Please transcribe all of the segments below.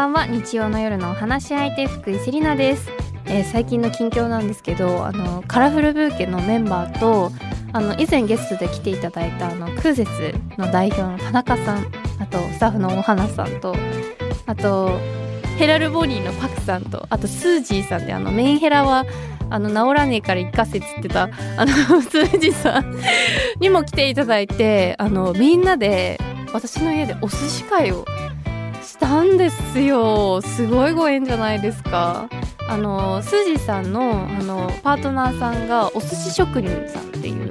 ばんは。日曜の夜のお話し相手福井セリナです、えー最近の近況なんですけどあのカラフルブーケのメンバーとあの以前ゲストで来ていただいたあの空節の代表の田中さんあとスタッフのお花さんとあとヘラルボニーのパクさんとあとスージーさんであのメインヘラはあの治らねえから一過せっつってたあの スージーさんにも来ていただいてあのみんなで私の家でお寿司会をしたんですよ。すごいご縁じゃないですか。あのスジさんのあのパートナーさんがお寿司職人さんっていう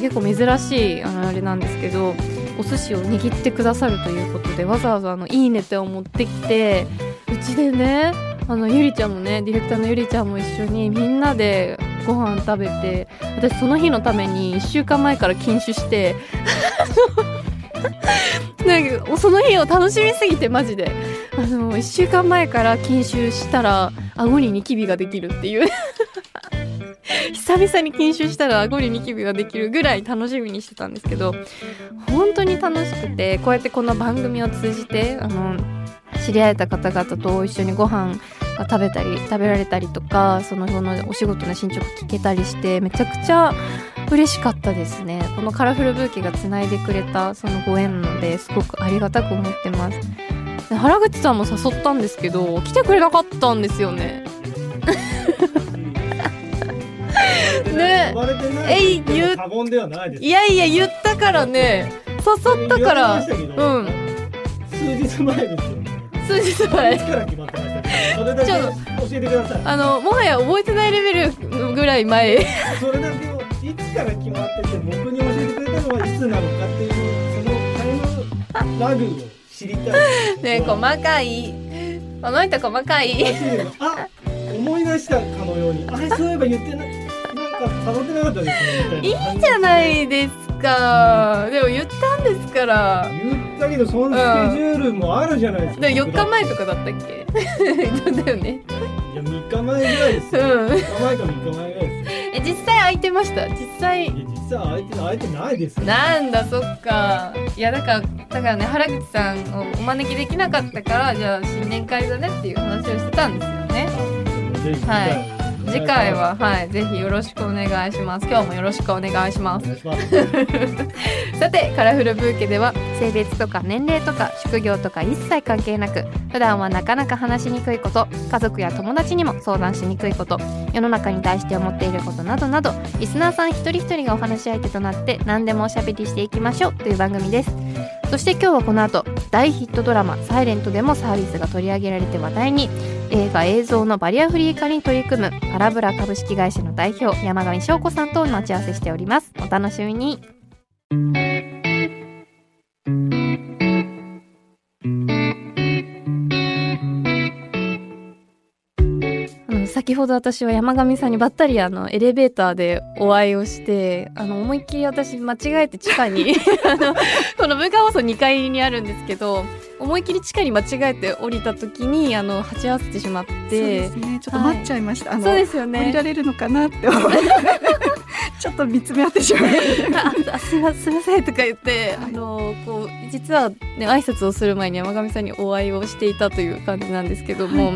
結構珍しいあのあれなんですけどお寿司を握ってくださるということでわざわざあのいいねてを持ってきてうちでねあのゆりちゃんもねディレクターのゆりちゃんも一緒にみんなでご飯食べて私その日のために1週間前から禁酒してなんかその日を楽しみすぎてマジで。あの1週間前から禁酒したら顎にニキビができるっていう。久々に禁酒したら顎にニキビができるぐらい楽しみにしてたんですけど本当に楽しくてこうやってこの番組を通じてあの知り合えた方々と一緒にご飯が食べたり食べられたりとかそのそのお仕事の進捗聞けたりしてめちゃくちゃ嬉しかったですね。このカラフルブーケがつないでくれたそのご縁なのですごくありがたく思ってます。で原口さんも誘ったんですけど来てくれなかったんですよね。ね。えい言いやいや言ったからね。誘ったから。うん。数日前ですよね。数日前 それだけちょっ教えてください。あのもはや覚えてないレベルぐらい前。それだけをいつから決まってて僕に教えてくれたのはいつなのかっていうそのタイムラグを知りたい。ね細かい。この人細かい。あ思い出したかのように。あれそういえば言ってないなんか誘ってなかったですねいいじゃないですか。でも言ったんですから。言ったけどそのスケジュールもあるじゃないですか、で4日前とかだったっけ？だよね。いや3日前ぐらいですよ、うん。3日前か3日前ぐらいですよ。え実際空いてました？実際。いや実は相手相手ないですよ。なんだそっか。いやだからだからね原口さんをお招きできなかったからじゃあ新年会だねっていう話をしてたんですよね。はい次回ははい。ぜひよろしくお願いします。今日もよろしくお願いします。さてカラフルブーケでは性別とか年齢とか職業とか一切関係なく普段はなかなか話しにくいこと家族や友達にも相談しにくいこと世の中に対して思っていることなどなどリスナーさん一人一人がお話し相手となって何でもおしゃべりしていきましょうという番組です。そして今日はこの後大ヒットドラマ「サイレントでもサービスが取り上げられて話題に映画映像のバリアフリー化に取り組むパラブラ株式会社の代表山上翔子さんと待ち合わせしております。お楽しみに。先ほど私は山上さんにばったりあのエレベーターでお会いをしてあの思いっきり私間違えて地下に あのこの文化放送2階にあるんですけど思いっきり地下に間違えて降りた時にあの鉢合わせてしまってそうですね。ちょっと待っちゃいました。あのそうですよ降りねられるのかなって思い ちょっと見つめ合ってしまい。ああすいませんとか言って、あのこう実はね挨拶をする前に山上さんにお会いをしていたという感じなんですけども、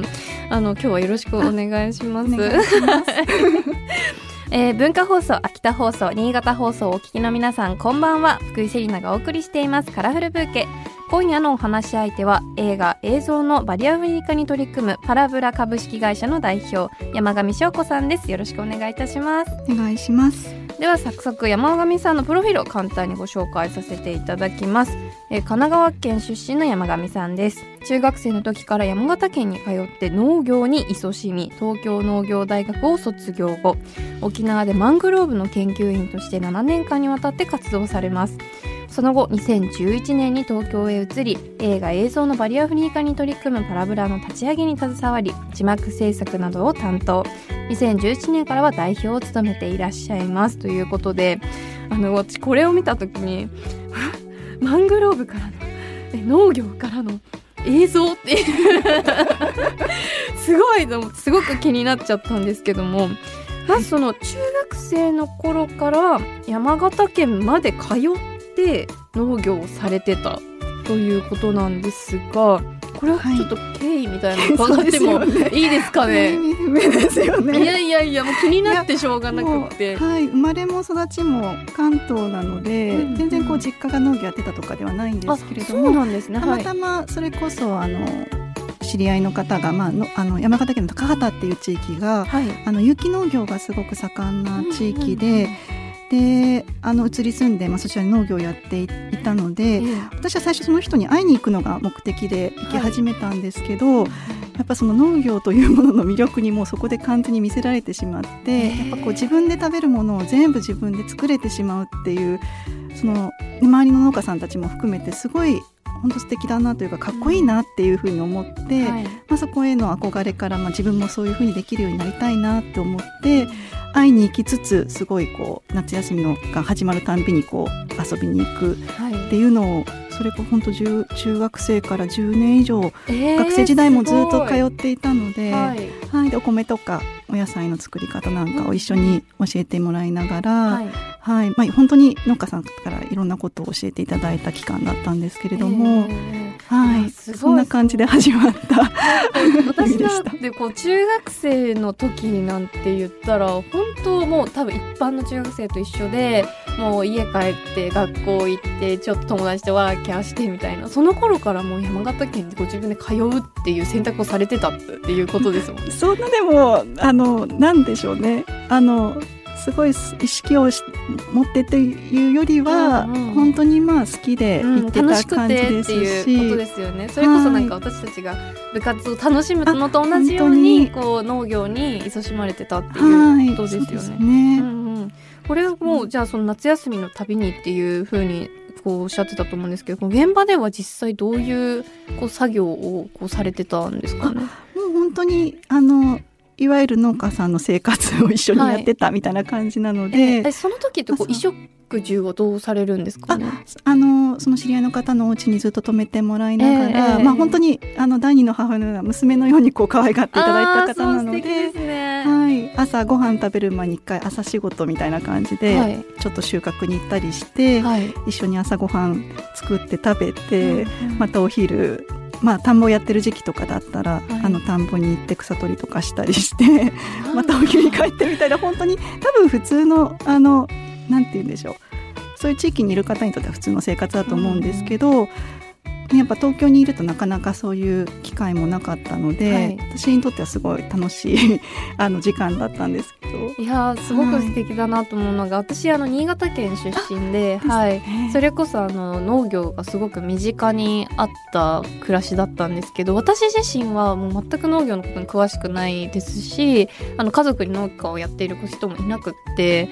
あの今日はよろしくお願いします。お願いします。えー文化放送秋田放送新潟放送をお聞きの皆さんこんばんは福井セリナがお送りしていますカラフルブーケ今夜のお話し相手は映画映像のバリアフリー化に取り組むパラブラ株式会社の代表山上翔子さんです。よろしくお願いいたします。お願いします。では早速山上さんのプロフィールを簡単にご紹介させていただきます、えー神奈川県出身の山上さんです。中学生の時から山形県に通って農業に勤しみ東京農業大学を卒業後沖縄でマングローブの研究員として7年間にわたって活動されますその後2011年に東京へ移り映画映像のバリアフリー化に取り組むパラブラの立ち上げに携わり字幕制作などを担当。2017年からは代表を務めていらっしゃいます。ということであの私これを見た時に マングローブからのえ農業からの映像っていう すごいのすごく気になっちゃったんですけどもまずその中学生の頃から山形県まで通って農業をされてたということなんですがこれはちょっと経緯みたいなの 伺ってもいいですかね？いやいやいやもう気になってしょうがなくって。もうはい、生まれも育ちも関東なので、うん全然こう実家が農業やってたとかではないんであすけれどそうもなんですね。たまたまそれこそあの知り合いの方が、まあ、のあの山形県の高畑っていう地域がはい。あの有機農業がすごく盛んな地域で、であの移り住んで、まあ、そちらに農業をやっていたので、私は最初その人に会いに行くのが目的で行き始めたんですけど、やっぱその農業というものの魅力にもうそこで完全に見せられてしまってやっぱこう自分で食べるものを全部自分で作れてしまうっていうその周りの農家さんたちも含めてすごい本当素敵だなというかかっこいいなっていうふうに思って、はい。まあ、そこへの憧れから、まあ、自分もそういうふうにできるようになりたいなって思って会いに行きつつすごいこう夏休みのが始まるたんびにこう遊びに行くはい。っていうのをそれこそ本当中中学生から10年以上えー学生時代もずっと通っていたので,、ははい。い。でお米とかお野菜の作り方なんかを一緒に教えてもらいながら、ははい。いまあ、本当に農家さんからいろんなことを教えていただいた期間だったんですけれども、えはいすごいそんな感じで始まった。ー私 でしただってこう中学生の時なんて言ったら本当もう多分一般の中学生と一緒でもう家帰って学校行ってちょっと友達とワーキャーしてみたいなその頃からもう山形県でご自分で通うっていう選択をされてたっていうことですもんね。そんなでもあのなんでしょうねあのすごい意識をし持ってっていうよりは、うんうん。本当にまあ好きでうん行ってた感じですし、いうことですよね。それこそなんか私たちが部活を楽しむのと同じようあに。本こう農業に勤しまれてたってはい。いうことですよそうね。ね。うんうん、これはもうじゃあその夏休みの旅にっていうふうにこうおっしゃってたと思うんですけど現場では実際どういうこう作業をこうされてたんですかね？もう本当にあのいわゆる農家さんの生活を一緒にやってたみたいな感じなので、えその時ってこう衣食住はどうされるんですか？ね。あのその知り合いの方のお家にずっと泊めてもらいながら、ええまあ本当にあの第二の母親のような娘のようにこう可愛がっていただいた方なのでね。はい、朝ご飯食べる前に一回朝仕事みたいな感じで、はい。ちょっと収穫に行ったりして、はい。一緒に朝ごはん作って食べて、うん。またお昼まあ田んぼやってる時期とかだったら、はい。あの田んぼに行って草取りとかしたりしてまたお昼に帰ってみたいな本当に多分普通のあのなんて言うんでしょう。そういう地域にいる方にとっては普通の生活だと思うんですけど、ねやっぱ東京にいるとなかなかそういう機会もなかったので、はい。私にとってはすごい楽しい あの時間だったんですけど。いやーすごく素敵だなと思うのが、私あの新潟県出身で、はい、それこそあの農業がすごく身近にあった暮らしだったんですけど私自身はもう全く農業のことに詳しくないですしあの家族に農家をやっている人もいなくって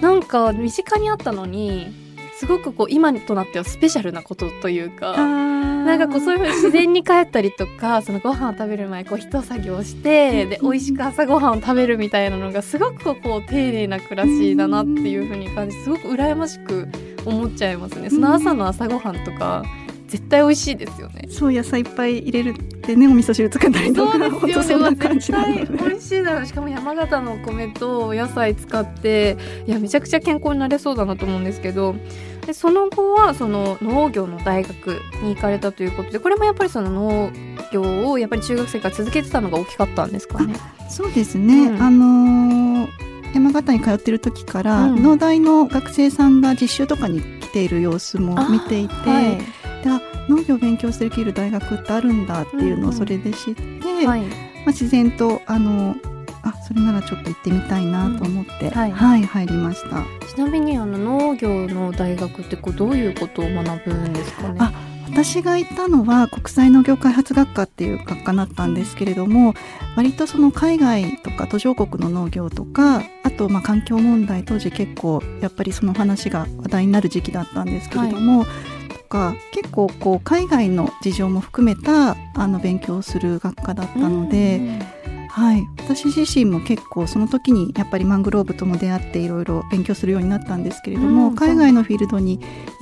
なんか身近にあったのにすごくこう今となってはスペシャルなことというか。ななんかこうそういうふうに自然に帰ったりとかそのご飯を食べる前こう一作業してで美味しく朝ごはんを食べるみたいなのがすごくこう丁寧な暮らしだなっていうふうに感じすごく羨ましく思っちゃいますね。その朝の朝ごはんとか絶対美味しいですよね。そう野菜いっぱい入れるってねお味噌汁作ったりとか本当そんな感じ絶なので対美味しいだろうしかも山形のお米とお野菜使っていやめちゃくちゃ健康になれそうだなと思うんですけど。でその後はその農業の大学に行かれたということでこれもやっぱりその農業をやっぱり中学生から続けてたのが大きかったんですかね？そうですね、うん。あのー山形に通ってる時から、うん。農大の学生さんが実習とかに来ている様子も見ていて、はい農業を勉強してできる大学ってあるんだっていうのうんうんをそれで知って、はいまあ、自然とあのあそれならちょっと行ってみたいなと思って、うんはいはい、入りました。ちなみにあの農業の大学ってこうどういうことを学ぶんですかね？あ私が行ったのは国際農業開発学科っていう学科だったんですけれども割とその海外とか途上国の農業とかあとまあ環境問題当時結構やっぱりその話が話題になる時期だったんですけれども、とか結構こう海外の事情も含めたあの勉強をする学科だったので。はい、私自身も結構その時にやっぱりマングローブとも出会っていろいろ勉強するようになったんですけれども、うん海外のフィールドに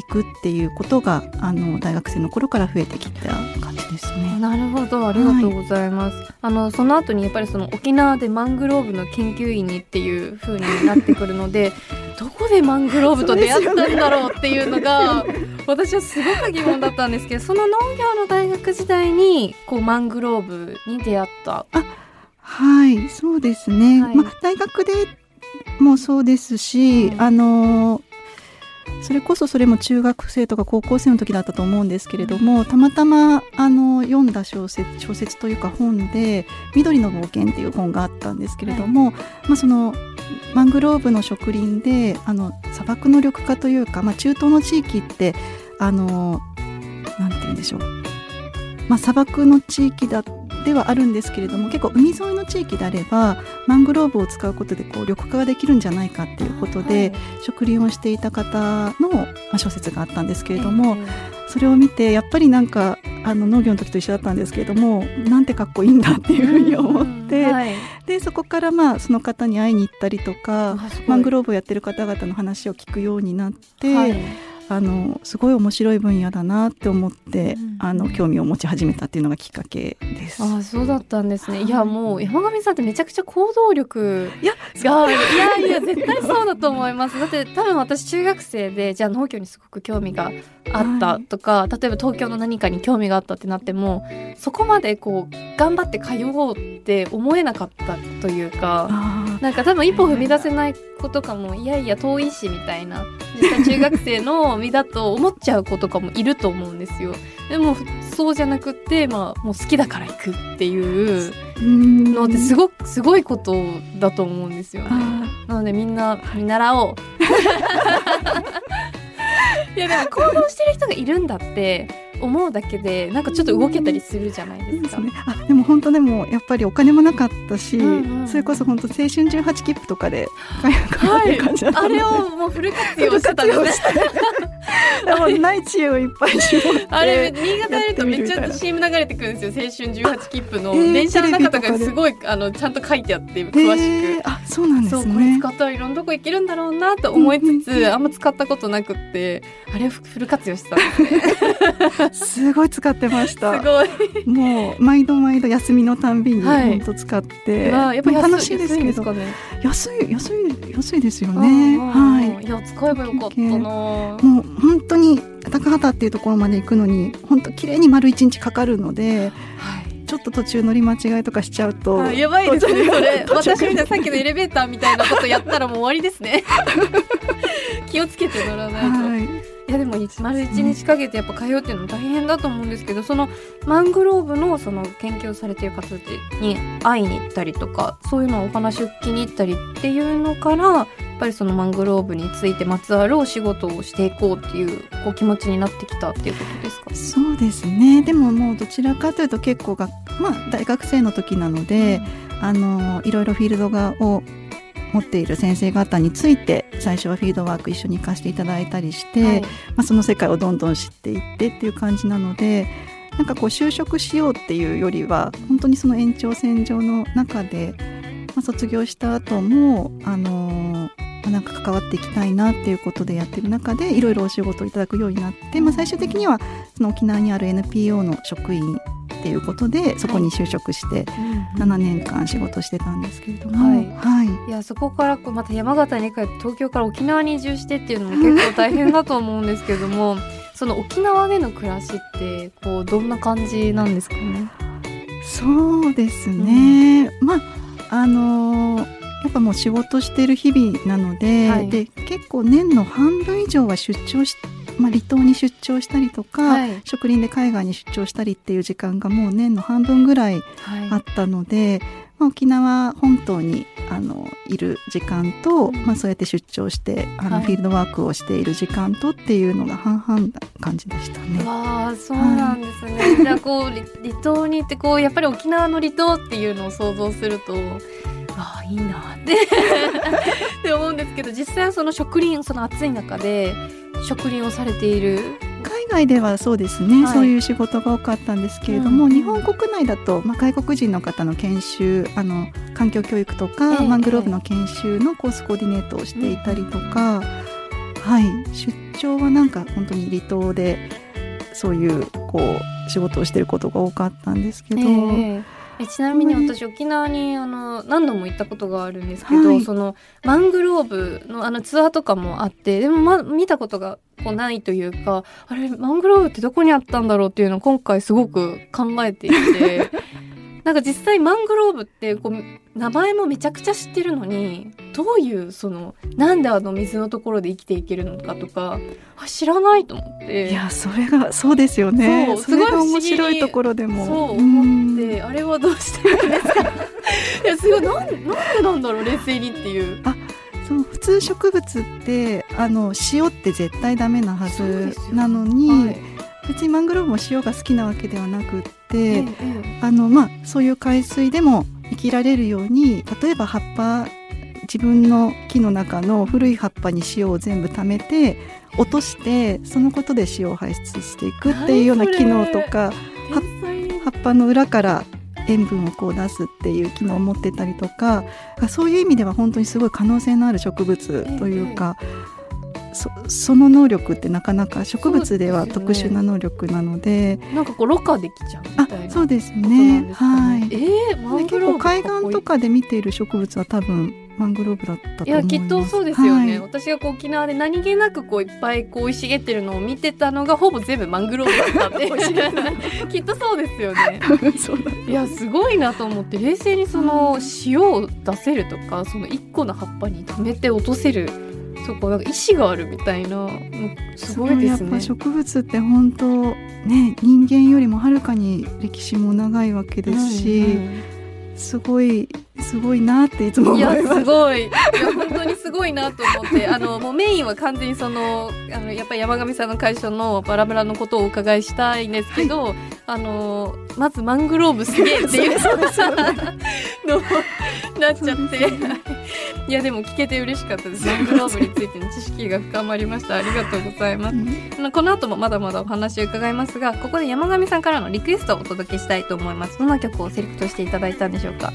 行くっていうことがあの大学生の頃から増えてきた感じですね。なるほど。ありがとうございます、あのその後にやっぱりその沖縄でマングローブの研究員にっていう風になってくるのでどこでマングローブと出会ったんだろうっていうのが私はすごく疑問だったんですけどその農業の大学時代にこうマングローブに出会った。はいそうですね、はい。まあ、大学でもそうですし、うんあのそれこそそれも中学生とか高校生の時だったと思うんですけれどもたまたまあの読んだ小説小説というか本で「緑の冒険」っていう本があったんですけれども、まあ、そのマングローブの植林であの砂漠の緑化というか、まあ、中東の地域ってあのなんて言うんでしょう、まあ、砂漠の地域だではあるんですけれども結構海沿いの地域であればマングローブを使うことでこう緑化ができるんじゃないかっていうことで、植林をしていた方の、まあ、小説があったんですけれども、それを見てやっぱりなんかあの農業の時と一緒だったんですけれどもなんてかっこいいんだっていうふうに思って、うん。はい。でそこからまあその方に会いに行ったりとかマングローブをやってる方々の話を聞くようになって、はいあのすごい面白い分野だなって思って、うんあの興味を持ち始めたっていうのがきっかけです。ああそうだったんですね。いやもう山上さんってめちゃくちゃ行動力いやがいやいや絶対そうだと思います。だって多分私中学生でじゃあ農業にすごく興味があったとか、例えば東京の何かに興味があったってなってもそこまでこう頑張って通おうって思えなかったというか。なんか多分一歩踏み出せない子とかもいやいや遠いしみたいな実際中学生の身だと思っちゃう子とかもいると思うんですよ。でもそうじゃなくってまあもう好きだから行くっていううん。のってすごくすごいことだと思うんですよ。ねあなのでみんな見習おう。いやでも行動してる人がいるんだって思うだけでなんかちょっと動けたりするじゃないでか。ですすね。あでも本当でもやっぱりお金もなかったし、うんうん。うんそれこそ本当青春18切符とかで買はい。える感じだったあのでれをもうフル活用してたんですね。でもない知恵をいっぱい絞ってあれ新潟やるとめっちゃ CM 流れてくるんですよ。青春18切符の。えー電車の中とかすごいあのちゃんと書いてあって詳しく。あそうなんですね。これ使ったらいろんなとこ行けるんだろうなと思いつつ、うんうんうん。あんま使ったことなくってあれをフル活用してたんですねすごい使ってました。すごい。もう毎度毎度休みのたんびにはい。本当使って、わあやっぱ安楽しいですけど。安いね安い安い安いですようねはい。いや使えばよかったな。もう本当に高畑っていうところまで行くのに本当綺麗に丸一日かかるのではい。ちょっと途中乗り間違いとかしちゃうと、あやばいですねそれ。私みたいなさっきのエレベーターみたいなことやったらもう終わりですね。気をつけて乗らないと、はいいやでも丸一日かけてやっぱ通うっていうのも大変だと思うんですけどそのマングローブのその研究をされている方に会いに行ったりとかそういうのをお話を聞きに行ったりっていうのからやっぱりそのマングローブについてまつわるお仕事をしていこうっていうこう気持ちになってきたっていうことですか？そうですね。でももうどちらかというと結構が、まあ、大学生の時なので、あのいろいろフィールドがを持っている先生方について最初はフィールドワーク一緒に行かせていただいたりして、はい。まあ、その世界をどんどん知っていってっていう感じなのでなんかこう就職しようっていうよりは本当にその延長線上の中で、まあ、卒業した後もあのーまあなんか関わっていきたいなっていうことでやってる中でいろいろお仕事をいただくようになって、まあ、最終的にはその沖縄にある NPO の職員っていうことでそこに就職して7年間仕事してたんですけれども、はい。はい。いやそこからこうまた山形に帰って東京から沖縄に移住してっていうのも 結構大変だと思うんですけれどもその沖縄での暮らしってこうどんな感じなんですかね？そうですね、まああのーやっぱもう仕事してる日々なので,、はい。で結構年の半分以上は出張し、まあ、離島に出張したりとか、はい。植林で海外に出張したりっていう時間がもう年の半分ぐらいあはったので、まあ、沖縄本島にあのいる時間と、まあ、そうやって出張してあの、はい。フィールドワークをしている時間とっていうのが半々な感じでしたね。わあそうなんですね、じゃあこう離離島に行ってこうやっぱり沖縄の離島っていうのを想像するとああいいなって。って思うんですけど実際はその植林その暑い中で植林をされている。海外ではそうですね、はい。そういう仕事が多かったんですけれども、うん日本国内だと、まあ、外国人の方の研修あの環境教育とか、ええ。マングローブの研修のコースコーディネートをしていたりとか、はい、出張はなんか本当に離島でそういうこう仕事をしていることが多かったんですけど、えええちなみに私沖縄にあの何度も行ったことがあるんですけど、はい。そのマングローブのあのツアーとかもあってでも、ま、見たことがこうないというかあれマングローブってどこにあったんだろうっていうのを今回すごく考えていて なんか実際マングローブってこう名前もめちゃくちゃ知ってるのにどういうそのなんであの水のところで生きていけるのかとかあ知らないと思って。いやそれがそうですよね。それが面白いところでも。そううん。思ってあれはどうしてるんですか？いやすごいなんなんでなんだろう冷静にっていう。そう普通植物ってあの塩って絶対ダメなはずなのに、はい別にマングローブも塩が好きなわけではなくって、ええあのまあそういう海水でも生きられるように例えば葉っぱ自分の木の中の古い葉っぱに塩を全部溜めて落としてそのことで塩を排出していくっていうような機能とか葉っぱの裏から塩分をこう出すっていう機能を持ってたりとかそういう意味では本当にすごい可能性のある植物というか、そその能力ってなかなか植物では特殊な能力なので。なんかこうろ過できちゃうみあたいなそうですね。ね。はい。えー、マングローブ構海岸とかかで見ている植物は多分マングローブだったとい思います。やきっとそうですよね、は私がこう沖縄で何気なくこういっぱいこう生い茂ってるのを見てたのがほぼ全部マングローブだったんで きっとそうですよね。い、やすごいなと思って冷静にその塩を出せるとかその一個の葉っぱに溜めて落とせるそこなんか意志があるみたいなうんすごいですねやっぱ。植物って本当ね人間よりもはるかに歴史も長いわけですし、うんすごいすごいなっていつもうんいやすすごい。いや本当にすごいなと思って。あのもうメインは完全にそのあのやっぱり山上さんの会社のバラバラのことをお伺いしたいんですけど、あのまずマングローブすげえっていう のなっちゃって。いやでも聞けて嬉しかったです。マングローブについての知識が深まりました。ありがとうございます。あのこの後もまだまだお話を伺いますがここで山上さんからのリクエストをお届けしたいと思います。どんな曲をセレクトしていただいたんでしょうか？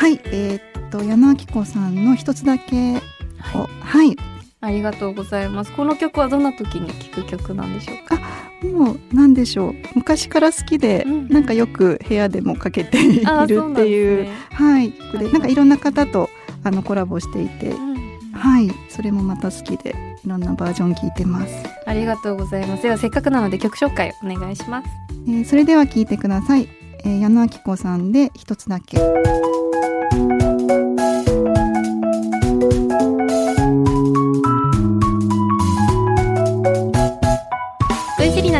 はいえーっと矢野明子さんの一つだけをはい、ありがとうございます。この曲はどんな時に聴く曲なんでしょうか？もうなんでしょう。昔から好きで、うんなんかよく部屋でもかけて いるっていうね。はい。曲でなんかいろんな方とあのコラボしていてうん。はい。それもまた好きでいろんなバージョン聞いてます、ありがとうございます。ではせっかくなので曲紹介お願いします。えーそれでは聞いてください、えー矢野明子さんで一つだけ。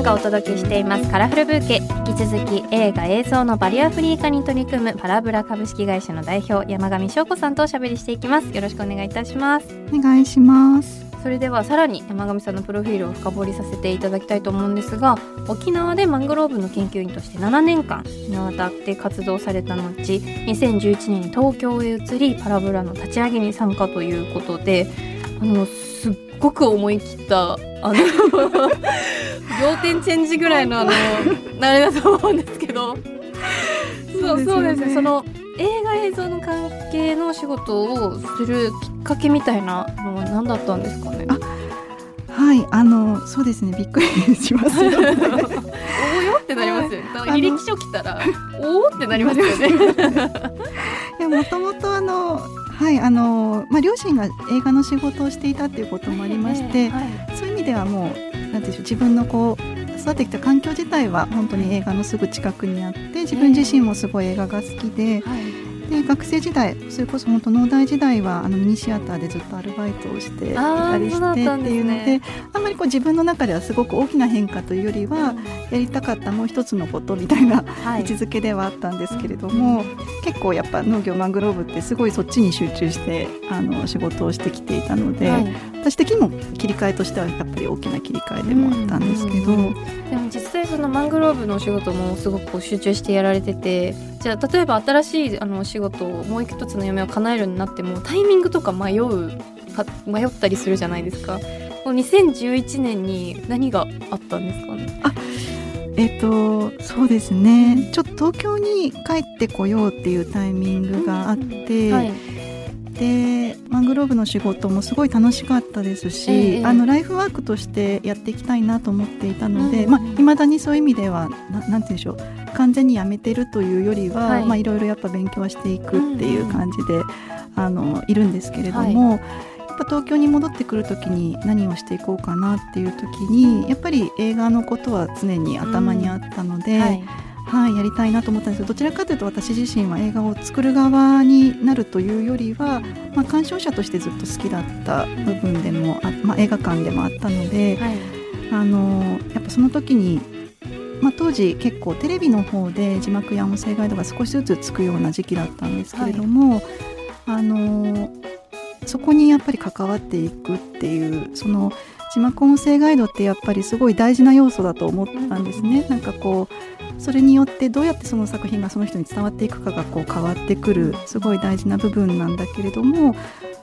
がお届けしていますカラフルブーケ。引き続き映画映像のバリアフリー化に取り組むパラブラ株式会社の代表山上翔子さんとおしゃべりしていきます。よろしくお願いいたします。お願いしますそれではさらに山上さんのプロフィールを深掘りさせていただきたいと思うんですが沖縄でマングローブの研究員として7年間にわたって活動された後2011年に東京へ移りパラブラの立ち上げに参加ということであのすっごく思い切ったあの仰天チェンジぐらいのあのあれだと思うんですけど。そうそうですね。その映画映像の関係の仕事をするきっかけみたいなのは何だったんですかね？あはいあのそうですね。びっくりします おーよってなりますよね。履歴書来たら、おーってなりますよね。いやもともとあのはいあのまあ両親が映画の仕事をしていたっていうこともありまして、はい。そういう意味ではもうなんていう自分のこう育ってきた環境自体は本当に映画のすぐ近くにあって自分自身もすごい映画が好きで,、で学生時代それこそ本当農大時代はあのミニシアターでずっとアルバイトをしていたりしてっていうのであんまりこう自分の中ではすごく大きな変化というよりはやりたかったもう一つのことみたいなはい。位置づけではあったんですけれども、結構やっぱ農業マングローブってすごいそっちに集中してあの仕事をしてきていたので、はい私的にも切り替えとしてはやっぱり大きな切り替えでもあったんですけど、うんうんでも実際そのマングローブのお仕事もすごく集中してやられててじゃあ例えば新しいあのお仕事をもう一つの夢を叶えるようになってもタイミングとか迷うか迷ったりするじゃないですか。この2011年に何があったんですかね？えっ、とそうですねちょっと東京に帰ってこようっていうタイミングがあって、はい。でマングローブの仕事もすごい楽しかったですし、ええあのライフワークとしてやっていきたいなと思っていたので、うんまあ、未だにそういう意味ではななんて言うんでしょう完全にやめてるというよりは、はい。いまあ、いろいろやっぱ勉強はしていくっていう感じで、あのいるんですけれども。やっぱ東京に戻ってくる時に何をしていこうかなっていう時にやっぱり映画のことは常に頭にあったので、はいはい、やりたいなと思ったんですけどどちらかというと私自身は映画を作る側になるというよりは、まあ、鑑賞者としてずっと好きだった部分でもあ、まあ、映画館でもあったので、はい。あのやっぱその時に、まあ、当時結構テレビの方で字幕や音声ガイドが少しずつつくような時期だったんですけれども、あのそこにやっぱり関わっていくっていうその字幕音声ガイドってやっぱりすごい大事な要素だと思ったんですね。なんかこうそれによってどうやってその作品がその人に伝わっていくかがこう変わってくるすごい大事な部分なんだけれども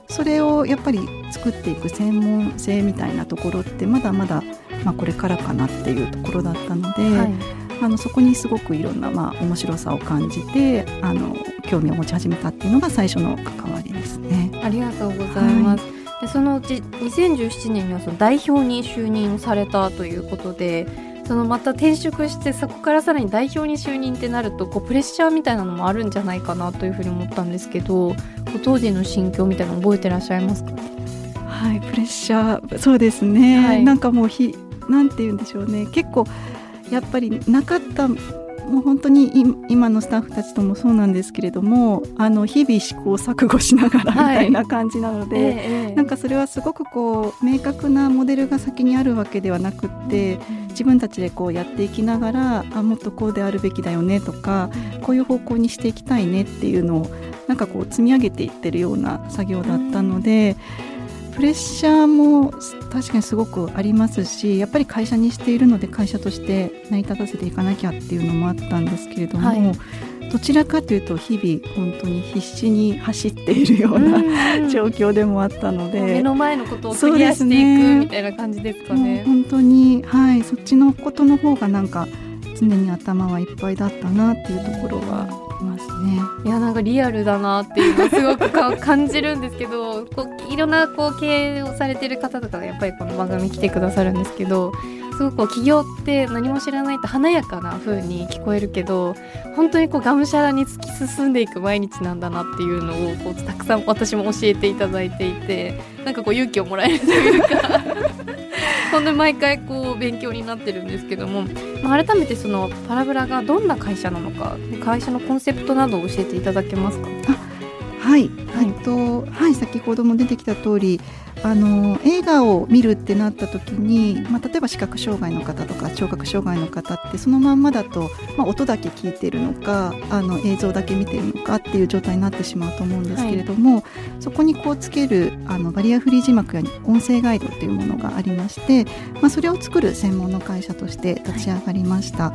それをやっぱり作っていく専門性みたいなところってまだまだ、まあ、これからかなっていうところだったので、はいあのそこにすごくいろんな、まあ、面白さを感じてあの興味を持ち始めたっていうのが最初の関わりですね。ありがとうございます。でそのうち2017年にはその代表に就任をされたということでそのまた転職してそこからさらに代表に就任ってなるとこうプレッシャーみたいなのもあるんじゃないかなというふうに思ったんですけど当時の心境みたいなの覚えてらっしゃいますか？はい、プレッシャー。そうですね、はい。なんかもうひなんて言うんでしょうね。結構やっぱりなかったもう本当にい今のスタッフたちともそうなんですけれどもあの日々試行錯誤しながらみはい。たいな感じなので、ええなんかそれはすごくこう明確なモデルが先にあるわけではなくって自分たちでこうやっていきながらあもっとこうであるべきだよねとかこういう方向にしていきたいねっていうのをなんかこう積み上げていってるような作業だったので、プレッシャーも確かにすごくありますしやっぱり会社にしているので会社として成り立たせていかなきゃっていうのもあったんですけれども、はいどちらかというと日々本当に必死に走っているような、うん 状況でもあったので。目の前のことをクリアしていねくみたいな感じですかもうね。本当に、はい、そっちのことの方がなんか常に頭はいっぱいだったなっていうところはますね。いやなんかリアルだなっていうのすごく感じるんですけど こういろんなこう経営をされてる方とかがやっぱりこの番組来てくださるんですけどすごくこう起業って何も知らないと華やかな風に聞こえるけど本当にこうがむしゃらに突き進んでいく毎日なんだなっていうのをこうたくさん私も教えていただいていてなんかこう勇気をもらえるというか本当に毎回こう勉強になってるんですけども、まあ、改めてそのパラブラがどんな会社なのか会社のコンセプトなどを教えていただけますか？はい、はい。えっとはい先ほども出てきた通りあの映画を見るってなった時に、まあ、例えば視覚障害の方とか聴覚障害の方ってそのまんまだと、まあ、音だけ聞いてるのかあの映像だけ見てるのかっていう状態になってしまうと思うんですけれども、そこにこうつけるあのバリアフリー字幕や音声ガイドっていうものがありまして、まあ、それを作る専門の会社として立ち上がりました。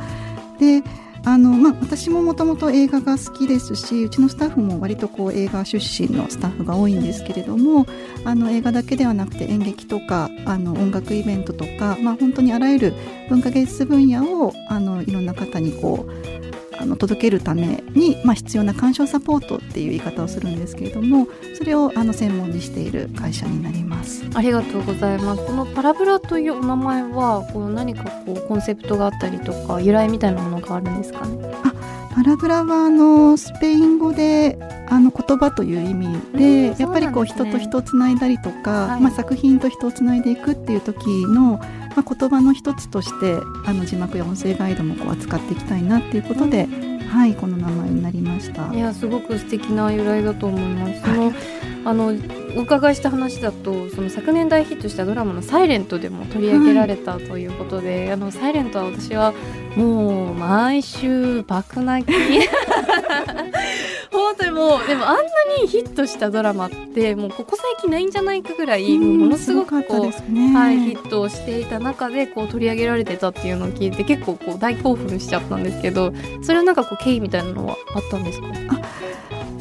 であのまあ、私ももともと映画が好きですしうちのスタッフも割とこう映画出身のスタッフが多いんですけれどもあの映画だけではなくて演劇とかあの音楽イベントとか、まあ、本当にあらゆる文化芸術分野をあのいろんな方にこうあの届けるために、まあ、必要な鑑賞サポートっていう言い方をするんですけれどもそれをあの専門にしている会社になります。ありがとうございますこのパラブラというお名前はこう何かこうコンセプトがあったりとか由来みたいなものがあるんですかね？パラブラはあのスペイン語であの言葉という意味で、うんやっぱりこう人と人をつないだりとか、はいまあ、作品と人をつないでいくっていう時の、まあ、言葉の一つとしてあの字幕や音声ガイドもこう扱っていきたいなっていうことで、はい、この名前になりました。いやすごく素敵な由来だと思います。あのお伺いした話だとその昨年大ヒットしたドラマの「サイレントでも取り上げられたということで、あのサイレントは私はもう毎週爆泣き。本当にもうでもあんなにヒットしたドラマってもうここ最近ないんじゃないかぐらい、ものすごくこうね。はい、ヒットをしていた中でこう取り上げられてたっていうのを聞いて結構こう大興奮しちゃったんですけどそれはなんかこう経緯みたいなのはあったんですか？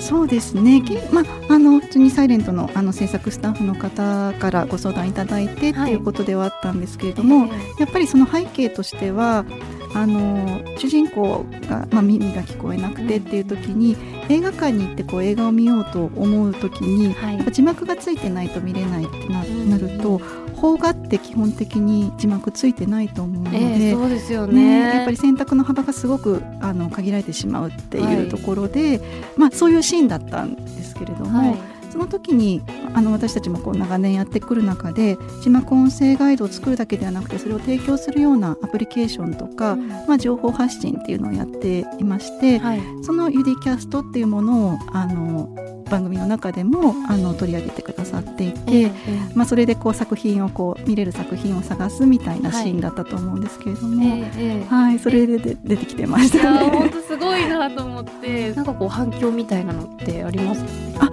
そうですね、きまあ、あの普通に「サイレントのあの制作スタッフの方からご相談いただいてっていうことではあったんですけれども、やっぱりその背景としてはあの主人公が、まあ、耳が聞こえなくてっていう時に映画館に行ってこう映画を見ようと思う時に、はい、字幕がついてないと見れないってな,、なると邦画って基本的に字幕ついてないと思うので、えー、そうですよね、ね、やっぱり選択の幅がすごくあの限られてしまうっていうところで、はい、まあ、そういうシーンだったんですけれども。はいその時にあの私たちもこう長年やってくる中で字幕音声ガイドを作るだけではなくてそれを提供するようなアプリケーションとか、うん、まあ、情報発信っていうのをやっていまして、はい、そのユディキャストっていうものをあの番組の中でもあの取り上げてくださっていて、えー、まあ、それでこう作品をこう見れる作品を探すみたいなシーンだったと思うんですけれども、はい、えー、はい、それでで出てきてましたね。本当すごいなと思ってなんかこう反響みたいなのってあります？あ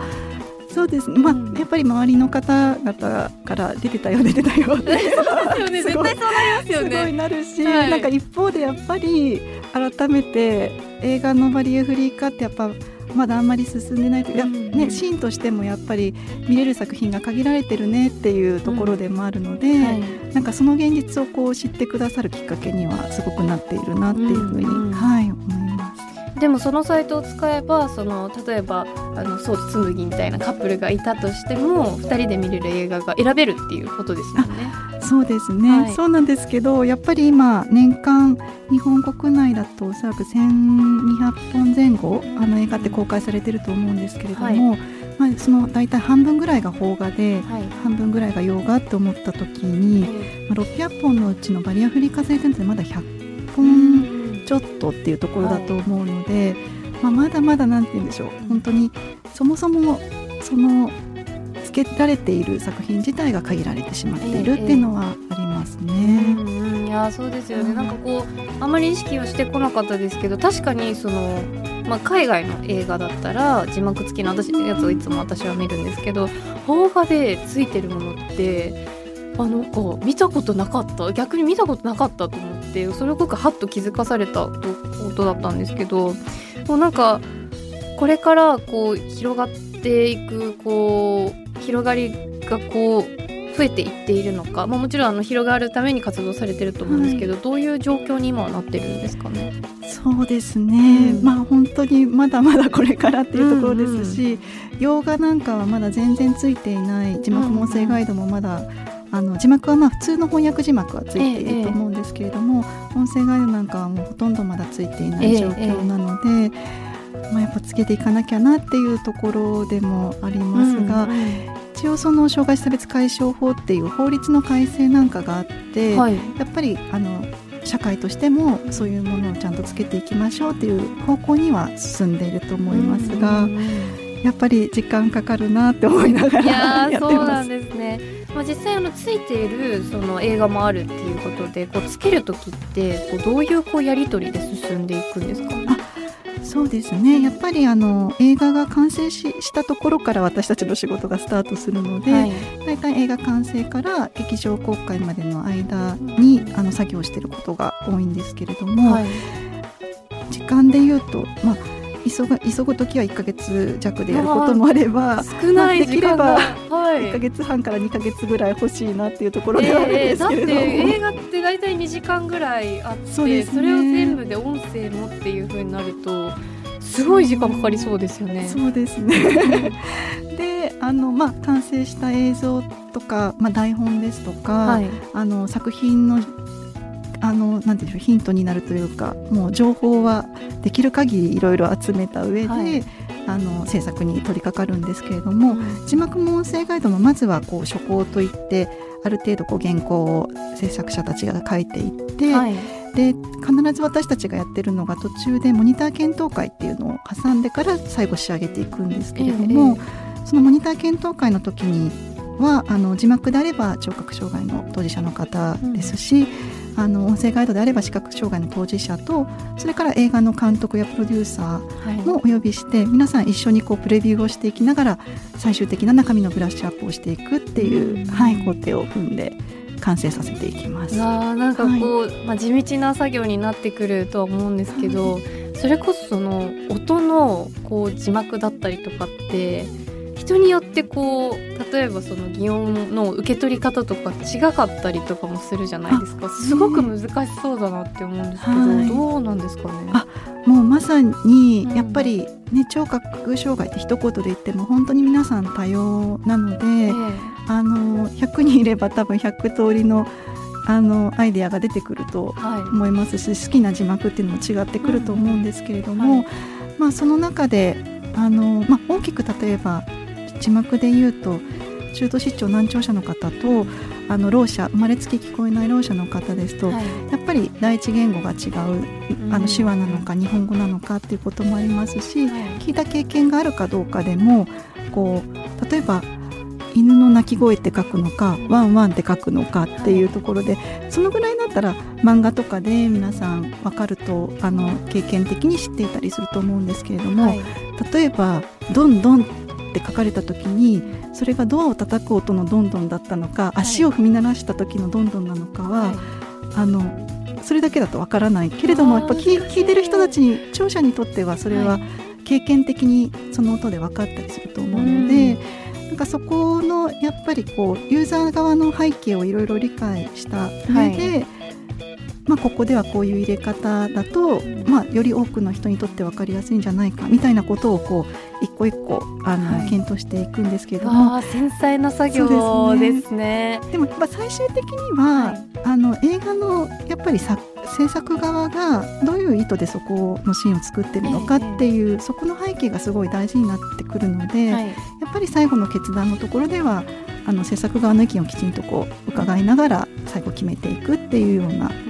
そうですね、まあ、やっぱり周りの方々から出てたよ出てたよ。っ てそうですよね。絶対そうなりますよね。すごいなるし、はい、なんか一方でやっぱり改めて映画のバリエフリー化ってやっぱまだあんまり進んでないという、うんね、シーンとしてもやっぱり見れる作品が限られてるねっていうところでもあるので、うんはい、なんかその現実をこう知ってくださるきっかけにはすごくなっているなっていうふうに、うんうん、はい、思います。でもそのサイトを使えばその例えばあのソーツ紬みたいなカップルがいたとしても2人で見れる映画が選べるっていうことですよね。そうですね、はい、そうなんですけどやっぱり今年間日本国内だとおそらく1200本前後あの映画って公開されてると思うんですけれども、はい、まあ、その大体半分ぐらいが邦画で、はい、半分ぐらいが洋画って思った時に、まあ、600本のうちのバリアフリー化されてるのってまだ100本ちょっとっていうところだと思うので、まあ、まだまだなんて言うんでしょう。本当にそもそもそのつけられている作品自体が限られてしまっているっていうのはありますね。えーうん、いやそうですよね、うん、なんかこうあまり意識をしてこなかったですけど確かにその、まあ、海外の映画だったら字幕付きの私やつをいつも私は見るんですけど邦画でついてるものってあの子見たことなかった。逆に見たことなかったと思ってそれを僕はっと気づかされたことだったんですけどもうなんかこれからこう広がっていくこう広がりがこう増えていっているのか、まあ、もちろんあの広がるために活動されてると思うんですけど、はい、どういう状況に今はなってるんですかね？そうですね、うん、まあ本当にまだまだこれからっていうところですし、うんうん、洋画なんかはまだ全然ついていない。字幕音声ガイドもまだ、あの字幕はまあ普通の翻訳字幕はついていると思うんですけれども、ええ、音声ガイドなんかはもうほとんどまだついていない状況なので、え、まあ、やっぱつけていかなきゃなっていうところでもありますが、うんうん、一応その障害差別解消法っていう法律の改正なんかがあって、はい、やっぱりあの社会としてもそういうものをちゃんとつけていきましょうっていう方向には進んでいると思いますが。うんうんやっぱり時間かかるなって思いながらやってます。そうなんですね。まあ実際あのついているその映画もあるっていうことで、こうつける時ってこうどういうこうやり取りで進んでいくんですか？そうですね。やっぱりあの映画が完成ししたところから私たちの仕事がスタートするので、はい、大体映画完成から劇場公開までの間にあの作業していることが多いんですけれども、はい、時間で言うと、まあ、急が急ぐ時は1か月弱でやることもあれば少ないできれば1か月半から2か月ぐらい欲しいなっていうところではあるんですけれども、えー、だって映画って大体2時間ぐらいあってそ、ね,、れを全部で音声もっていうふうになるとすごい時間かかりそうですよね。そうですね。であの、まあ、完成した映像とか、まあ、台本ですとか、はい、あの作品のあのなんていうヒントになるというかもう情報はできる限りいろいろ集めた上で、はい、あの制作に取り掛かるんですけれども、うん、字幕も音声ガイドもまずはこう初稿といってある程度こう原稿を制作者たちが書いていって、はい、で必ず私たちがやってるのが途中でモニター検討会っていうのを挟んでから最後仕上げていくんですけれども、えー、そのモニター検討会の時にはあの字幕であれば聴覚障害の当事者の方ですし、うんあの音声ガイドであれば視覚障害の当事者とそれから映画の監督やプロデューサーもお呼びして、はい、皆さん一緒にこうプレビューをしていきながら最終的な中身のブラッシュアップをしていくっていう、はい、工程を踏んで完成させていきます。あなんかこう、はい、まあ、地道な作業になってくるとは思うんですけど、はい、それこそその音のこう字幕だったりとかって人によってこう例えばその擬音の受け取り方とか違かったりとかもするじゃないですか。すごく難しそうだなって思うんですけど、はい。どうなんですかね？あもうまさにうん。やっぱりね聴覚障害って一言で言っても本当に皆さん多様なので、ええ。あの100人いれば多分100通りのあのアイデアが出てくるとはい。思いますし好きな字幕っていうのも違ってくると思うんですけれども、はい。まあ、その中であの、まあ、大きく例えば字幕で言うと中途失調難聴者の方とあのろう者生まれつき聞こえないろう者の方ですと、はい。やっぱり第一言語が違うあうん。の手話なのか日本語なのかっていうこともありますし、はい。聞いた経験があるかどうかでもこう例えば犬の鳴き声って書くのかワンワンって書くのかっていうところでそのぐらいだったら漫画とかで皆さん分かるとあの経験的に知っていたりすると思うんですけれども、はい。例えば「どんどん」って書かれた時にそれがドアを叩く音のどんどんだったのか、い。足を踏み鳴らした時のどんどんなのかは、はい。あのそれだけだとわからないけれどもやっぱ聞聞いてる人たちに聴者にとってはそれははい。経験的にその音で分かったりすると思うので、なんかそこのやっぱりこうユーザー側の背景をいろいろ理解した上で、まあ、ここではこういう入れ方だと、まあ、より多くの人にとって分かりやすいんじゃないかみたいなことをこう一個一個あの、はい。検討していくんですけれども繊細な作業でですすね。でもやっぱ最終的には、はい。あの映画のやっぱりさ制作側がどういう意図でそこのシーンを作ってるのかっていう、そこの背景がすごい大事になってくるので、はい。やっぱり最後の決断のところではあの制作側の意見をきちんとこう伺いながら最後決めていくっていうようなこうん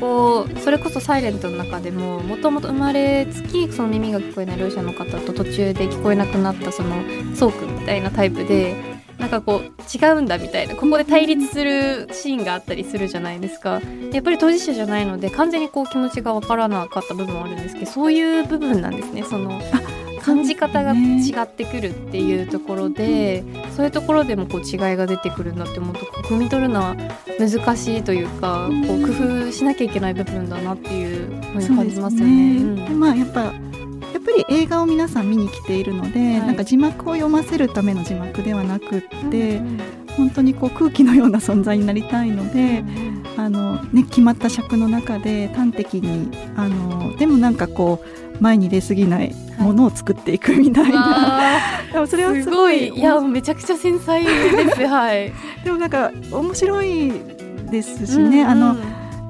こうそれこそ「サイレントの中でももともと生まれつきその耳が聞こえない両者の方と途中で聞こえなくなったそのそうくんみたいなタイプでなんかこう違うんだみたいなここで対立するシーンがあったりするじゃないですか。やっぱり当事者じゃないので完全にこう気持ちが分からなかった部分はあるんですけどそういう部分なんですねその。感じ方が違ってくるっていうところでそういうところでもこう違いが出てくるんだって思うとこう汲み取るのは難しいというかこう工夫しなきゃいけない部分だなっていうふうに感じますよね。まあやっぱやっぱり映画を皆さん見に来ているので、はい。なんか字幕を読ませるための字幕ではなくって、うん本当にこう空気のような存在になりたいので、あのね、決まった尺の中で端的にあのでもなんかこう前に出過ぎないものを作っていくみたいな、わ でもそれはーすすごいごい。いやめちゃくちゃ繊細です。はい。でもなんか面白いですしね、あの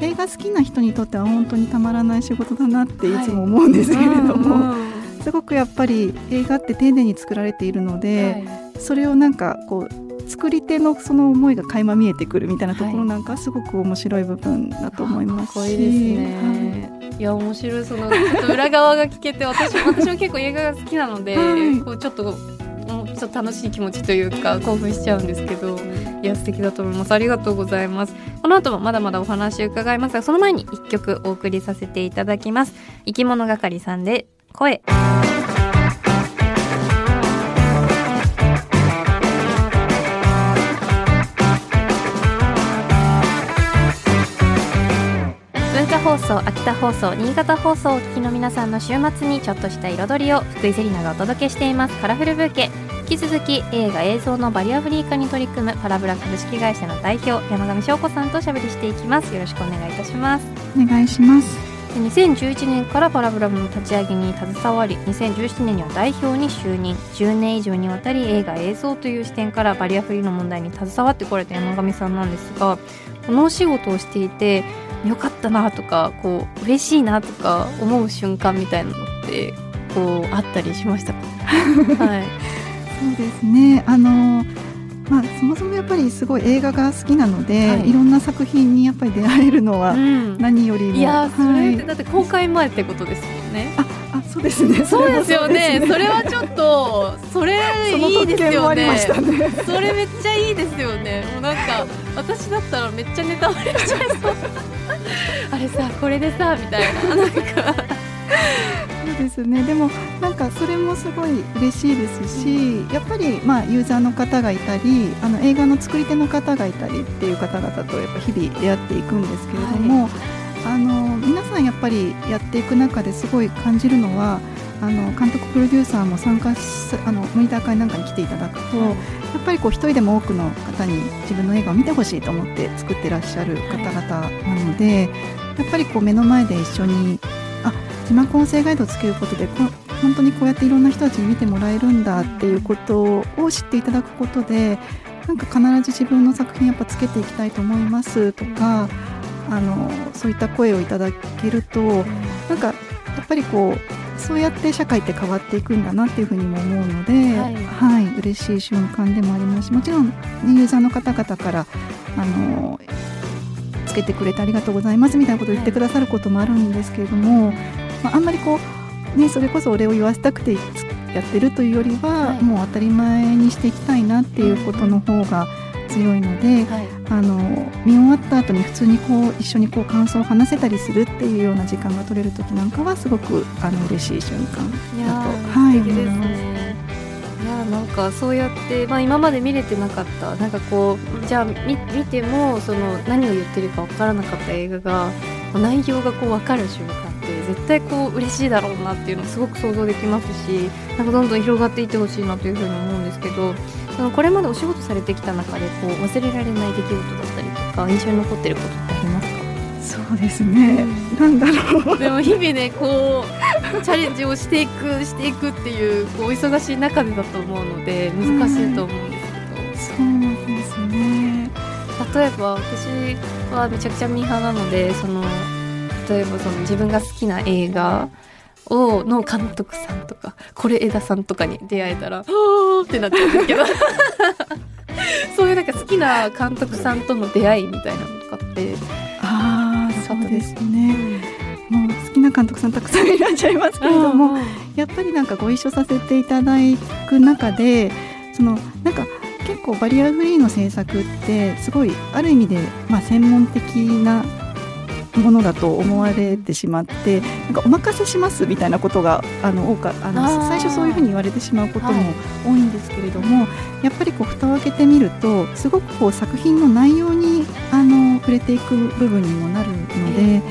映画好きな人にとっては本当にたまらない仕事だなっていつも思うんですけれども、うんうんすごくやっぱり映画って丁寧に作られているので、それをなんかこう作り手のその思いが垣間見えてくるみたいなところなんかすごく面白い部分だと思いますし、かっこい。いですね。いや面白い。その裏側が聞けて私私も結構映画が好きなので、はい。こうちょっともうちょっと楽しい気持ちというか興奮しちゃうんですけど。いや素敵だと思います。ありがとうございます。この後もまだまだお話伺います。がその前に一曲お送りさせていただきます。生き物係さんで声放送秋田放送新潟放送をお聞きの皆さんの週末にちょっとした彩りを福井セリナがお届けしています。カラフルブーケ。引き続き映画映像のバリアフリー化に取り組むパラブラ株式会社の代表山上翔子さんとおしゃべりしていきます。よろしくお願いいたします。お願いします。で2011年からパラブラムの立ち上げに携わり2017年には代表に就任。10年以上にわたり映画映像という視点からバリアフリーの問題に携わってこられた山上さんなんですがこのお仕事をしていてよかったなとかこう嬉しいなとか思う瞬間みたいなのってこうあったりしましたか？はいそうですね。あのまあそもそもやっぱりすごい映画が好きなので、はいい、ろんな作品にやっぱり出会えるのはうん何よりも、いやそれってはいだって公開前ってことですもんね。あそうですね。そうですよね。そそれれはちょっとそいいですよね。ね。それめっちゃいいですよね。もうなんか私だったらめっちゃネタバレしちゃいそう。あれさこれでさみたいななんかそうですね。でもなんかそれもすごい嬉しいですし、やっぱりまあユーザーの方がいたり、あの映画の作り手の方がいたりっていう方々とやっぱ日々出会っていくんですけれども、あの皆さんやっぱりやっていく中ですごい感じるのはあの監督プロデューサーも参加しあのモニター会なんかに来ていただくと、やっぱりこう一人でも多くの方に自分の映画を見てほしいと思って作ってらっしゃる方々なので、やっぱりこう目の前で一緒にあ字幕音声ガイドをつけることでこ本当にこうやっていろんな人たちに見てもらえるんだっていうことを知っていただくことでなんか必ず自分の作品やっぱつけていきたいと思いますとかあのそういった声をいただけるとなんかやっぱりこうそうやって社会って変わっていくんだなっていうふうにも思うので、はい、はい、嬉しい瞬間でもあります。しもちろん、ね、ユーザーの方々からあのつけてくれてありがとうございますみたいなことを言ってくださることもあるんですけれども、まあ、あんまりこう、ね、それこそお礼を言わせたくてやってるというよりは、はい、もう当たり前にしていきたいなっていうことの方が強いので、はい、あの見終わった後に普通にこう一緒にこう感想を話せたりするっていうような時間が取れる時なんかはすごくあの嬉しい瞬間だとはい思います。いやなんかそうやって、まあ、今まで見れてなかったなんかこうじゃあ見てもその何を言ってるか分からなかった映画が内容がこう分かる瞬間って絶対こう嬉しいだろうなっていうのすごく想像できますしなんかどんどん広がっていってほしいなというふうに思うんですけどそのこれまでお仕事されてきた中でこう忘れられない出来事だったりとか印象に残ってることってありますか？そうですね、うん、なんだろう。でも日々ねこうチャレンジをしていくしていくっていうこう忙しい中でだと思うので難しいと思うんですけど、うん、そうですね。例えば私はめちゃくちゃミーハーなのでその例えばその自分が好きな映画をの監督さんとかこれ枝さんとかに出会えたら「は あ」ってなっちゃうんですけど。そういうなんか好きな監督さんとの出会いみたいなのとかってああそうですね、もう好きな監督さんたくさんいらっしゃいますけれども、やっぱりなんかご一緒させていただく中でそのなんか結構バリアフリーの制作ってすごいある意味で、まあ、専門的なものだと思われてしまってなんかお任せしますみたいなことがあの多かあの最初そういうふうに言われてしまうことも多いんですけれども、はい、やっぱりこう蓋を開けてみるとすごくこう作品の内容にあの触れていく部分にもなるので、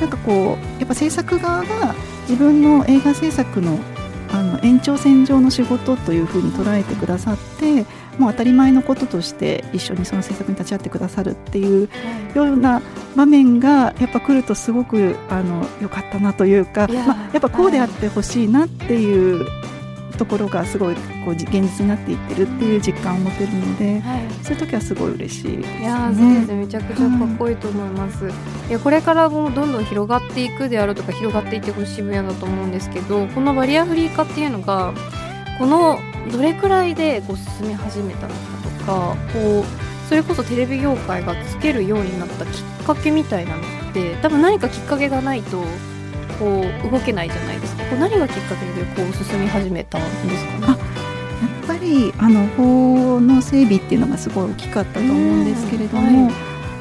なんかこうやっぱ制作側が自分の映画制作のあの延長線上の仕事というふうに捉えてくださってもう当たり前のこととして一緒にその制作に立ち会ってくださるっていうような場面がやっぱ来るとすごくあの良かったなというか、まあ、やっぱこうであってほしいなっていうところがすごいこう現実になっていってるっていう実感を持てるので、はい、そういう時はすごい嬉しい、ね、いやそうですねめちゃくちゃかっこいいと思います、うん、いやこれからもどんどん広がっていくであるとか広がっていってほしい分野だと思うんですけどこのバリアフリー化っていうのがこのどれくらいでこう進み始めたのかとかこうそれこそテレビ業界がつけるようになったきっかけみたいなのって多分何かきっかけがないとこう動けないじゃないですか。こう何がきっかけでこう進み始めたんですか？ねやっぱりあの法の整備っていうのがすごい大きかったと思うんですけれども、はい。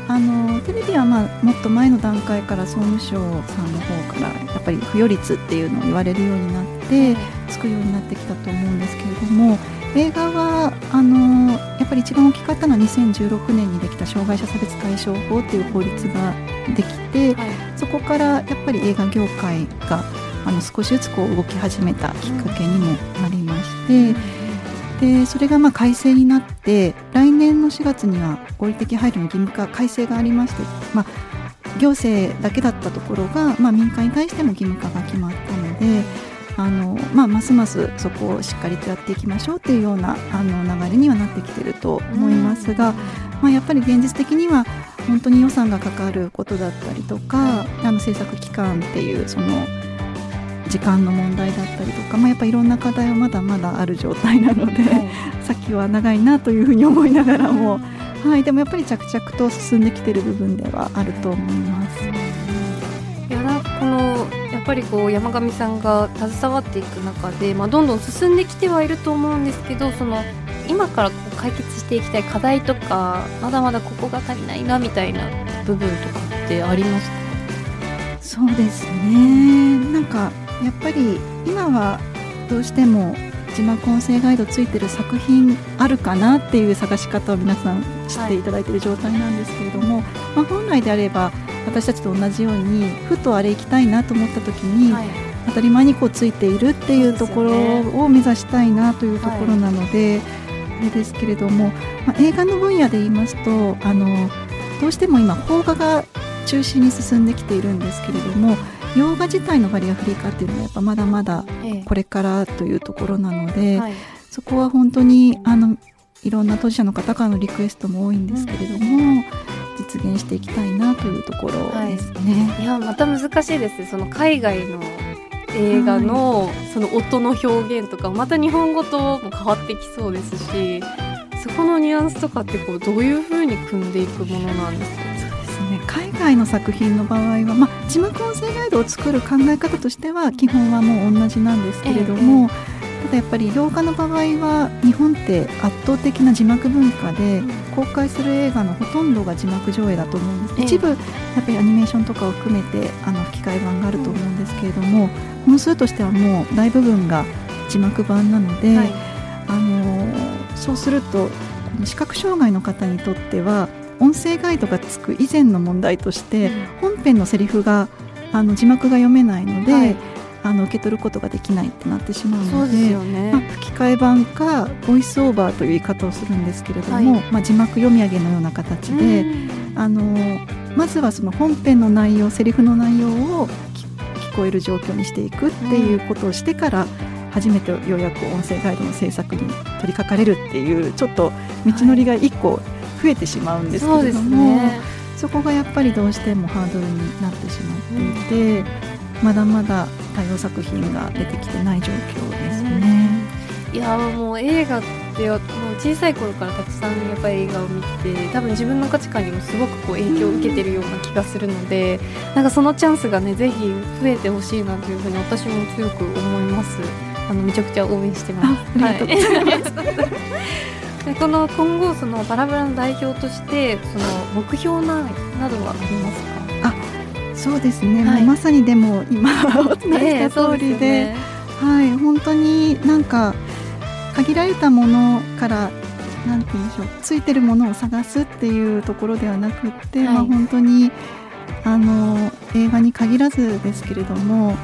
あのテレビは、まあ、もっと前の段階から総務省さんの方からやっぱり付与率っていうのを言われるようになってつくようになってきたと思うんですけれども映画はあのぱり一番大きかったのは2016年にできた障害者差別解消法っていう法律ができて、はい、そこからやっぱり映画業界があの少しずつこう動き始めたきっかけにもなりまして。うんでそれがまあ改正になって来年の4月には合理的配慮の義務化改正がありまして、まあ、行政だけだったところが、まあ、民間に対しても義務化が決まったのであの、まあ、ますますそこをしっかりとやっていきましょうというようなあの流れにはなってきていると思いますが、まあ、やっぱり現実的には本当に予算がかかることだったりとかあの制作期間っていうその時間の問題だったりとか、まあ、やっぱいろんな課題はまだまだある状態なので、はい、先は長いなというふうに思いながらも、はい、でもやっぱり着々と進んできている部分ではあると思います。っぱりこう山上さんが携わっていく中で、まあ、どんどん進んできてはいると思うんですけどその今からこう解決していきたい課題とかまだまだここが足りないなみたいな部分とかってありますか？そうですね。なんかやっぱり今はどうしても字幕音声ガイドついてる作品あるかなっていう探し方を皆さん知っていただいている状態なんですけれども、はい、まあ、本来であれば私たちと同じようにふとあれ行きたいなと思った時に、はい、当たり前にこうついているっていうところを目指したいなというところなので、あれですけれども、まあ、映画の分野で言いますとあのどうしても今邦画が中心に進んできているんですけれども洋画自体のバリアフリー化っていうのはやっぱまだまだこれからというところなので、ええはい、そこは本当にあのいろんな当事者の方からのリクエストも多いんですけれども、うん、実現していきたいなというところですね。はい、いやまた難しいです。その海外の映画のその音の表現とかまた日本語とも変わってきそうですしそこのニュアンスとかってこうどういうふうに組んでいくものなんですか？ね海外の作品の場合は、まあ、字幕音声ガイドを作る考え方としては基本はもう同じなんですけれども、えただやっぱり洋画の場合は日本って圧倒的な字幕文化で、公開する映画のほとんどが字幕上映だと思うんです、一部やっぱりアニメーションとかを含めてあの吹き替え版があると思うんですけれども、本数としてはもう大部分が字幕版なので、はい、あのそうすると視覚障害の方にとっては音声ガイドがつく以前の問題として、本編のセリフがあの字幕が読めないので、はい、あの受け取ることができないってなってしまうので、ね、まあ、吹き替え版かボイスオーバーという言い方をするんですけれども、はい、まあ、字幕読み上げのような形で、あのまずはその本編の内容セリフの内容を聞こえる状況にしていくっていうことをしてから、初めてようやく音声ガイドの制作に取り掛かれるっていうちょっと道のりが1個増えてしまうんですけれども、ね、そこがやっぱりどうしてもハードルになってしまっていて、うん、まだまだ多様作品が出てきてない状況ですね。いやもう映画ってもう小さい頃からたくさんやっぱり映画を見て多分自分の価値観にもすごくこう影響を受けてるような気がするので、うん、なんかそのチャンスがねぜひ増えてほしいなというふうに私も強く思います。あのめちゃくちゃ応援してます。ありがとうございます。でこの今後そのバラバラの代表としてその目標ななどはありますか？あそうですね、はい、まさにでも今お伝えした通りでえーでね、はい。本当になんか限られたものからなんて言うんでしょうついてるものを探すっていうところではなくって、はい、まあ、本当にあの映画に限らずですけれども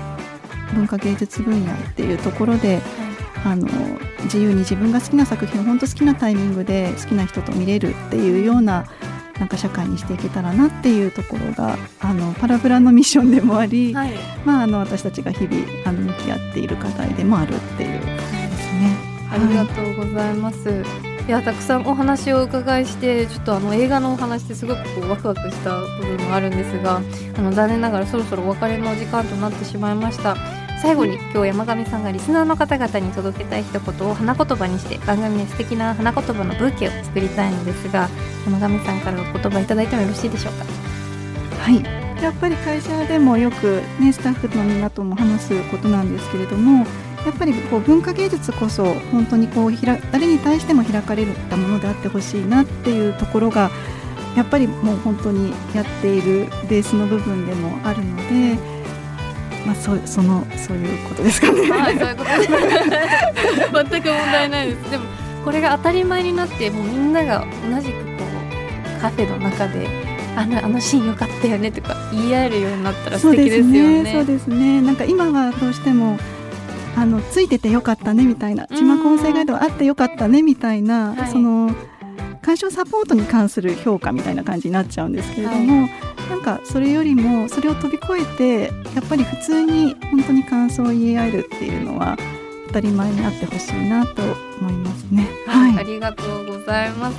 文化芸術分野っていうところで、はいあの自由に自分が好きな作品を本当好きなタイミングで好きな人と見れるっていうようななんか社会にしていけたらなっていうところがあのパラブラのミッションでもあり、はい、まあ、あの私たちが日々あの向き合っている課題でもあるっていう感じですね。ありがとうございます。はいいやたくさんお話をお伺いしてちょっとあの映画のお話ってすごくこうワクワクした部分もあるんですがあの残念ながらそろそろお別れの時間となってしまいました最後に今日山上さんがリスナーの方々に届けたい一言を花言葉にして番組で素敵な花言葉のブーケを作りたいのですが山上さんからお言葉いただいてもよろしいでしょうか？はいやっぱり会社でもよく、ね、スタッフのみんなとも話すことなんですけれどもやっぱりこう文化芸術こそ本当にこうひら誰に対しても開かれたものであってほしいなっていうところがやっぱりもう本当にやっているベースの部分でもあるので。まあ、そそのそういうことですかね。はい、そういうこと全く問題ないです。でもこれが当たり前になってもうみんなが同じくこうカフェの中であのあのシーン良かったよねとか言い合えるようになったら素敵ですよね。そうですね。なんか今はどうしてもあのついててよかったねみたいな字幕音声ガイドあってよかったねみたいな、はい、その鑑賞サポートに関する評価みたいな感じになっちゃうんですけれども、はい、なんかそれよりもそれを飛び越えてやっぱり普通に本当に感想を言い合えるっていうのは当たり前になってほしいなと思いますね。はい、はい、ありがとうございます。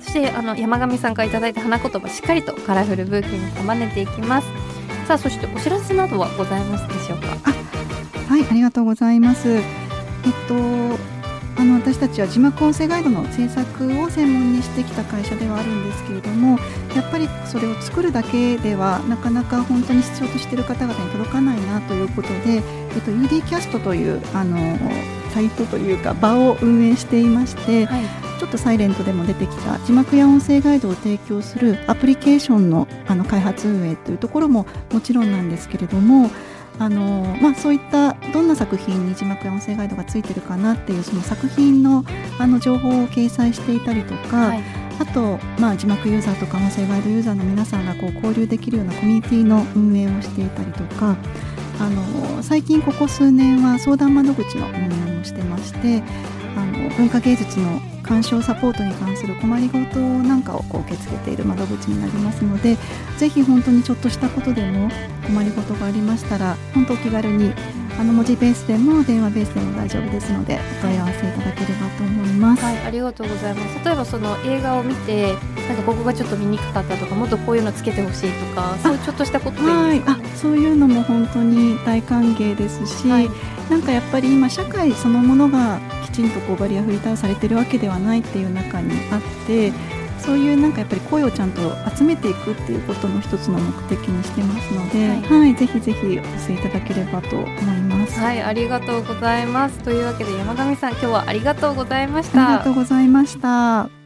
そしてあの山上さんからいただいた花言葉しっかりとカラフルブーケに束ねていきます。さあそしてお知らせなどはございますでしょうか？はいありがとうございます。えっとあの私たちは字幕音声ガイドの制作を専門にしてきた会社ではあるんですけれどもやっぱりそれを作るだけではなかなか本当に必要としている方々に届かないなということで、えっと、UD キャストというあのサイトというか場を運営していまして、はい、ちょっとサイレントでも出てきた字幕や音声ガイドを提供するアプリケーションのあの開発運営というところももちろんなんですけれどもあのまあ、そういったどんな作品に字幕や音声ガイドがついてるかなっていうその作品のあの情報を掲載していたりとか、はい、あと、まあ、字幕ユーザーとか音声ガイドユーザーの皆さんがこう交流できるようなコミュニティの運営をしていたりとかあの最近ここ数年は相談窓口の運営もしてましてあの文化芸術の鑑賞サポートに関する困りごとなんかをこう受け付けている窓口になりますのでぜひ本当にちょっとしたことでも困りごとがありましたら本当お気軽にあの文字ベースでも電話ベースでも大丈夫ですのでお問い合わせいただければと思います。はい、ありがとうございます。例えばその映画を見てなんかここがちょっと見にくかったとかもっとこういうのつけてほしいとかそういうちょっとしたことでいいですか、はい、あそういうのも本当に大歓迎ですし、はい、なんかやっぱり今社会そのものがきちんとこうバリアフリー対応されてるわけではないっていう中にあってそういうなんかやっぱり声をちゃんと集めていくっていうことの一つの目的にしてますので、はい、はい、ぜひぜひお寄せいただければと思います。はい、ありがとうございます。というわけで山上さん今日はありがとうございました。ありがとうございました。